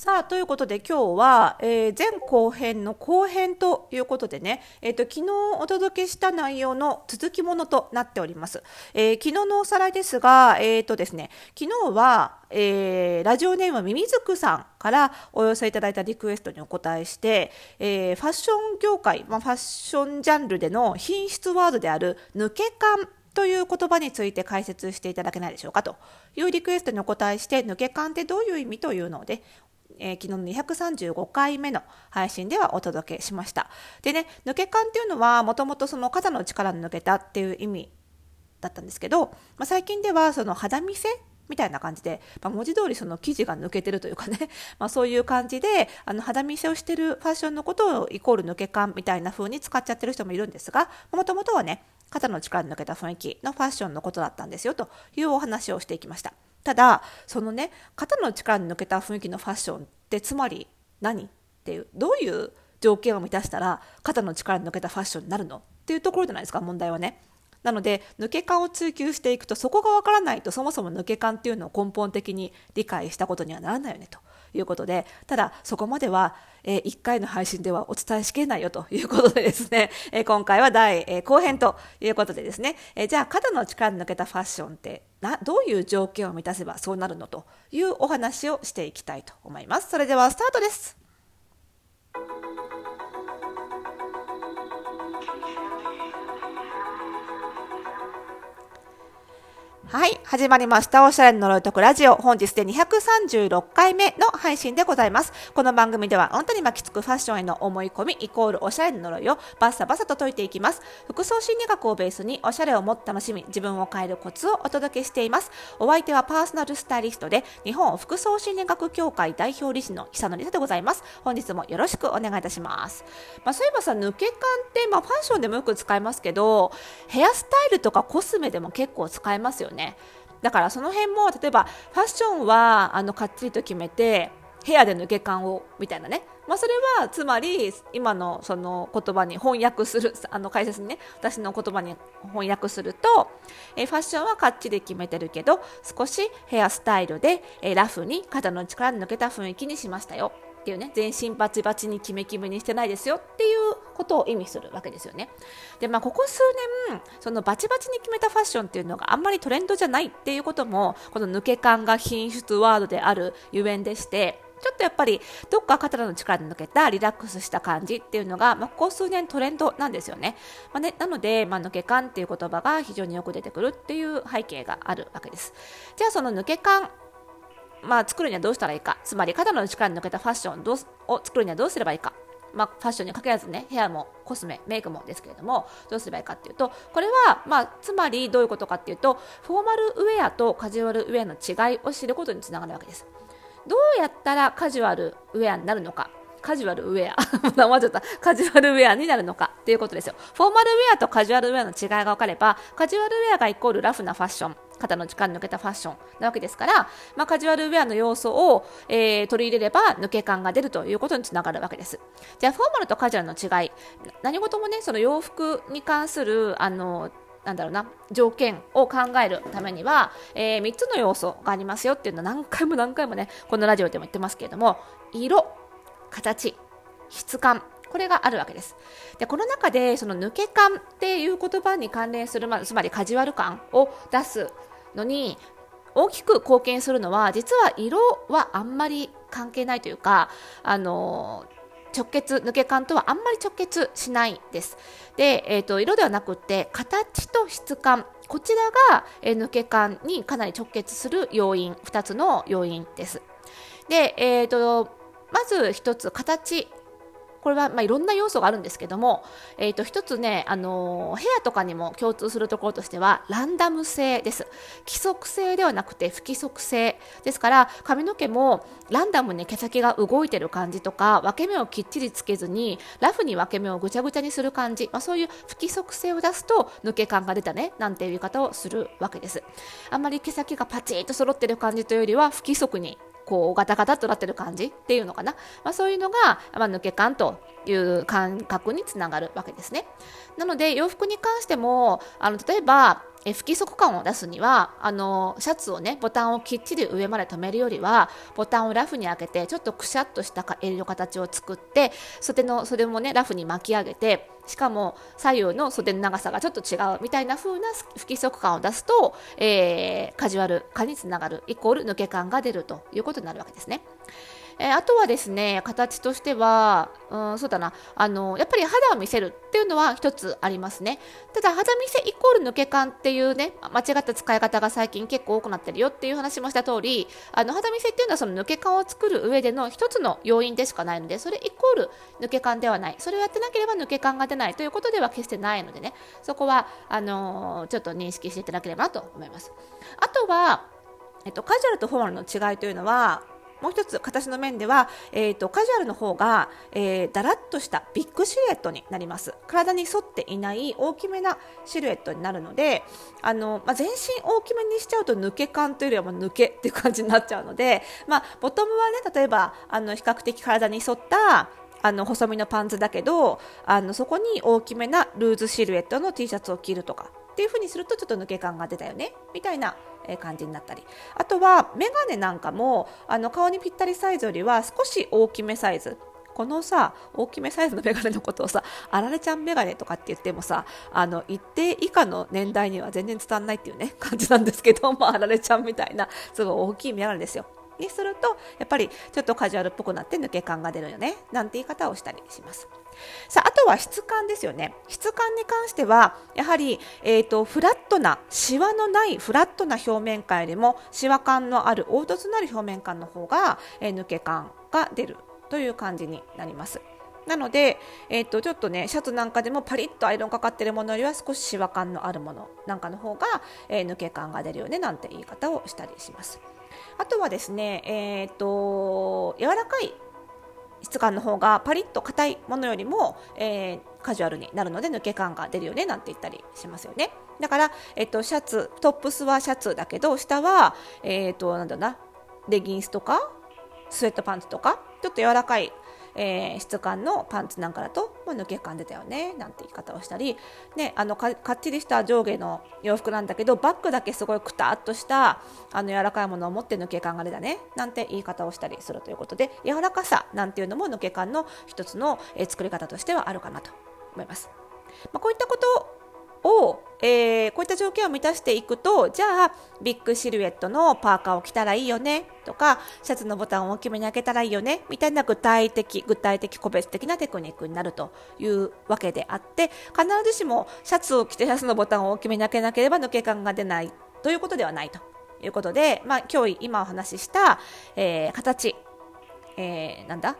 さあということで今日は、えー、前後編の後編ということでね、えーと、昨日お届けした内容の続きものとなっております。えー、昨日のおさらいですが、えーとですね、昨日は、えー、ラジオネームミミズクさんからお寄せいただいたリクエストにお答えして、えー、ファッション業界、まあ、ファッションジャンルでの品質ワードである抜け感という言葉について解説していただけないでしょうかというリクエストにお答えして抜け感ってどういう意味というのでえー、昨日の235回目の配信ではお届けしました。でね、抜け感っていうのはもともとその肩の力抜けたっていう意味だったんですけど、まあ、最近ではその肌見せみたいな感じで、まあ、文字通りその生地が抜けてるというかね、まあ、そういう感じであの肌見せをしてるファッションのことをイコール抜け感みたいな風に使っちゃってる人もいるんですがもともとはね肩の力抜けた雰囲気のファッションのことだったんですよというお話をしていきました。ただそのね肩の力に抜けた雰囲気のファッションってつまり何？っていうどういう条件を満たしたら肩の力に抜けたファッションになるの？っていうところじゃないですか問題はね。なので抜け感を追求していくとそこがわからないとそもそも抜け感っていうのを根本的に理解したことにはならないよねと。いうことでただそこまでは、えー、1回の配信ではお伝えしきれないよということでですね、えー、今回は第、えー、後編ということでですね、え、じゃあ肩の力抜けたファッションってなどういう条件を満たせばそうなるのというお話をしていきたいと思います。それではスタートです。はい。始まりました。おしゃれの呪いとくラジオ。本日で236回目の配信でございます。この番組では、あなたに巻きつくファッションへの思い込み、イコールおしゃれの呪いをバッサバサと解いていきます。服装心理学をベースに、おしゃれをもっと楽しみ、自分を変えるコツをお届けしています。お相手はパーソナルスタイリストで、日本服装心理学協会代表理事の久野里沙でございます。本日もよろしくお願いいたします。まあ、そういえばさ、抜け感って、まあ、ファッションでもよく使いますけど、ヘアスタイルとかコスメでも結構使えますよね。だからその辺も例えばファッションはあのかっちりと決めて部屋で抜け感をみたいなね、まあ、それはつまり今のその言葉に翻訳するあの解説にね私の言葉に翻訳するとえファッションはかっちり決めてるけど少しヘアスタイルでえラフに肩の力抜けた雰囲気にしましたよ。っていうね全身バチバチにキメキメにしてないですよっていうことを意味するわけですよね。でまあここ数年そのバチバチに決めたファッションっていうのがあんまりトレンドじゃないっていうこともこの抜け感が品質ワードであるゆえんでしてちょっとやっぱりどっか肩の力で抜けたリラックスした感じっていうのが、まあ、ここ数年トレンドなんですよね。まあね、なので、まあ、抜け感っていう言葉が非常によく出てくるっていう背景があるわけです。じゃあその抜け感まあ、作るにはどうしたらいいかつまり肩の力に抜けたファッションを作るにはどうすればいいか、まあ、ファッションにかけらずねヘアもコスメメイクもですけれどもどうすればいいかっていうとこれは、まあ、つまりどういうことかっていうとフォーマルウェアとカジュアルウェアの違いを知ることにつながるわけですどうやったらカジュアルウェアになるのかカジュアルウェア。ちゃった。カジュアルウェアになるのかっていうことですよ。フォーマルウェアとカジュアルウェアの違いが分かれば、カジュアルウェアがイコールラフなファッション。肩の力抜けたファッションなわけですから、まあ、カジュアルウェアの要素を、えー、取り入れれば抜け感が出るということにつながるわけです。じゃあフォーマルとカジュアルの違い何事もねその洋服に関するあのなんだろうな条件を考えるためには、えー、3つの要素がありますよっていうのを何回も何回もねこのラジオでも言ってますけれども色形質感これがあるわけです。で、この中で、その抜け感っていう言葉に関連する、まあ、つまりカジュアル感を出すのに大きく貢献するのは実は色はあんまり関係ないというかあの直結抜け感とはあんまり直結しないです。で、えーと、色ではなくて形と質感こちらが、えー、抜け感にかなり直結する要因2つの要因です。で、えーとまず1つ形これはまあいろんな要素があるんですけども、えー、と一つね、あのー、ヘアとかにも共通するところとしてはランダム性です。規則性ではなくて不規則性ですから髪の毛もランダムに毛先が動いてる感じとか分け目をきっちりつけずにラフに分け目をぐちゃぐちゃにする感じ、まあ、そういう不規則性を出すと抜け感が出たねなんていう言い方をするわけです。あんまり毛先がパチッと揃ってる感じというよりは不規則にこうガタガタとなってる感じっていうのかな、まあ、そういうのが、まあ、抜け感という感覚につながるわけですね。なので洋服に関してもあの例えばえ不規則感を出すにはあのシャツをねボタンをきっちり上まで留めるよりはボタンをラフに開けてちょっとくしゃっとした襟の形を作って袖の袖もねラフに巻き上げてしかも左右の袖の長さがちょっと違うみたいな風な不規則感を出すと、えー、カジュアル化につながるイコール抜け感が出るということになるわけですね。えー、あとはですね形としては、うん、そうだな。あのやっぱり肌を見せるっていうのは一つありますね。ただ肌見せイコール抜け感っていうね間違った使い方が最近結構多くなってるよっていう話もした通りあの肌見せっていうのはその抜け感を作る上での一つの要因でしかないのでそれイコール抜け感ではない。それをやってなければ抜け感が出ない。ということでは決してないのでね。そこはあのー、ちょっと認識していただければなと思います。あとはえっと、カジュアルとフォーマルの違いというのはもう一つ形の面では、えーと、カジュアルの方が、えー、だらっとしたビッグシルエットになります。体に沿っていない大きめなシルエットになるのであの、まあ、全身大きめにしちゃうと抜け感というよりは抜けっていう感じになっちゃうので、まあ、ボトムはね例えばあの比較的体に沿ったあの細身のパンツだけどあのそこに大きめなルーズシルエットの T シャツを着るとかっていう風にするとちょっと抜け感が出たよねみたいな感じになったりあとはメガネなんかもあの顔にぴったりサイズよりは少し大きめサイズこのさ大きめサイズのメガネのことをさあられちゃんメガネとかって言ってもさあの一定以下の年代には全然伝わらないっていうね感じなんですけど、まあ、あられちゃんみたいなすごい大きいメガネですよ。にするとやっぱりちょっとカジュアルっぽくなって抜け感が出るよねなんて言い方をしたりします。さああとは質感ですよね質感に関してはやはり、えーと、フラットなシワのないフラットな表面感よりもシワ感のある凹凸のある表面感の方が、えー、抜け感が出るという感じになります。なので、えー、とちょっとねシャツなんかでもパリッとアイロンかかってるものよりは少しシワ感のあるものなんかの方が、えー、抜け感が出るよねなんて言い方をしたりします。あとはですね、えーと柔らかい質感の方がパリッと硬いものよりも、えー、カジュアルになるので抜け感が出るよねなんて言ったりしますよね。だから、えっと、シャツトップスはシャツだけど下は、えーと、なんだなレギンスとかスウェットパンツとかちょっと柔らかいえー、質感のパンツなんかだと、まあ、抜け感出たよねなんて言い方をしたり、ね、あのかっちりした上下の洋服なんだけどバッグだけすごいくたっとしたあの柔らかいものを持って抜け感が出たねなんて言い方をしたりするということで柔らかさなんていうのも抜け感の一つの、えー、作り方としてはあるかなと思います。まあ、こういったことを、えー、こういった条件を満たしていくとじゃあビッグシルエットのパーカーを着たらいいよねとかシャツのボタンを大きめに開けたらいいよねみたいな具体的具体的個別的なテクニックになるというわけであって必ずしもシャツを着てシャツのボタンを大きめに開けなければ抜け感が出ないということではないということで、まあ、今日今お話しした、えー、形、えー、なんだ？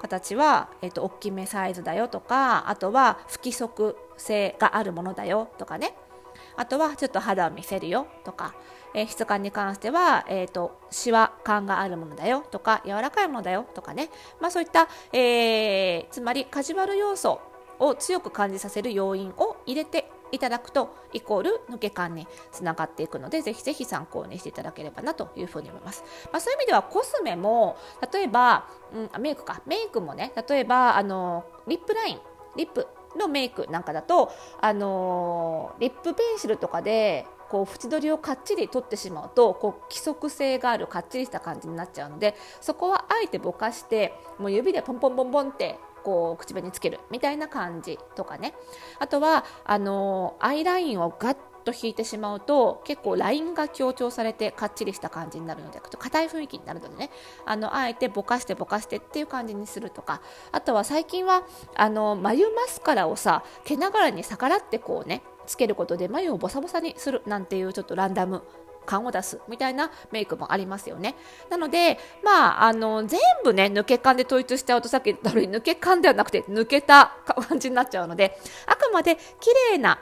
形は、えーと、大きめサイズだよとかあとは不規則性があるものだよとかね。あとはちょっと肌を見せるよとか、えー、質感に関しては、えーと、シワ感があるものだよとか柔らかいものだよとかね、まあ、そういった、えー、つまりカジュアル要素を強く感じさせる要因を入れていただくとイコール抜け感につながっていくのでぜひぜひ参考にしていただければなというふうに思います、まあ、そういう意味ではコスメも例えば、うん、メイクか。メイクもね例えばあのリップラインリップのメイクなんかだとあのリップペンシルとかでこう縁取りをかっちり取ってしまうとこう規則性があるかっちりした感じになっちゃうのでそこはあえてぼかしてもう指でポンポンポンポンってこう口紅つけるみたいな感じとかね。あとはあのアイラインをガッと引いてしまうと結構ラインが強調されてかっちりした感じになるので硬い雰囲気になるのでね。あのあえてぼかしてぼかしてっていう感じにするとか。あとは最近はあの眉マスカラをさ毛ながらに逆らってこうねつけることで眉をボサボサにするなんていうちょっとランダム感を出すみたいなメイクもありますよね。なので、まあ、あの、全部ね、抜け感で統一しちゃうとさっき言った通り、抜け感ではなくて、抜けた感じになっちゃうので、あくまで綺麗な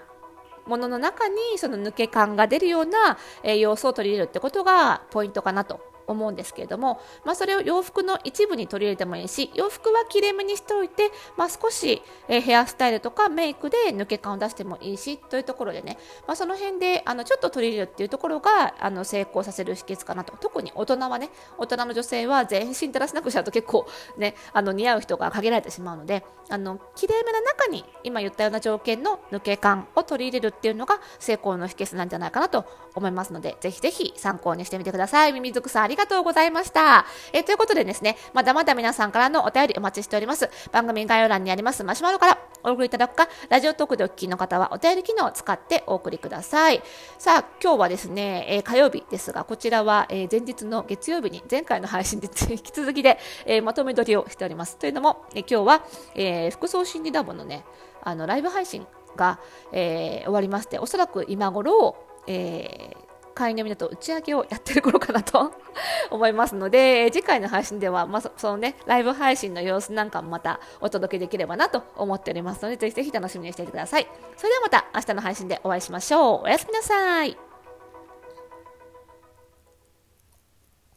ものの中にその抜け感が出るような、え要素を取り入れるってことがポイントかなと思うんですけれども、まあ、それを洋服の一部に取り入れてもいいし洋服はきれいめにしておいて、まあ、少し、ヘアスタイルとかメイクで抜け感を出してもいいしというところでね、まあ、その辺であのちょっと取り入れるっていうところがあの成功させる秘訣かなと特に大人はね大人の女性は全身照らしなくしちゃうと結構ねあの似合う人が限られてしまうのであの綺麗めな中に今言ったような条件の抜け感を取り入れるっていうのが成功の秘訣なんじゃないかなと思いますのでぜひぜひ参考にしてみてください。ミミズクさんりがとうございました。えー、ということでですね、まだまだ皆さんからのお便りお待ちしております。番組概要欄にありますマシュマロからお送りいただくか、ラジオトークでお聞きの方はお便り機能を使ってお送りください。さあ、今日はですね、えー、火曜日ですが、こちらは、えー、前日の月曜日に前回の配信で 引き続きで、えー、まとめ撮りをしております。というのも、え今日は、えー服装心理ラボのね、あのライブ配信が、え終わりまして、おそらく今頃、えー会員のみだと打ち上げをやってる頃かなと 思いますので、次回の配信では、まあ、そのね、ライブ配信の様子なんかもまたお届けできればなと思っておりますので、ぜひぜひ楽しみにしていてください。それではまた明日の配信でお会いしましょう。おやすみなさい。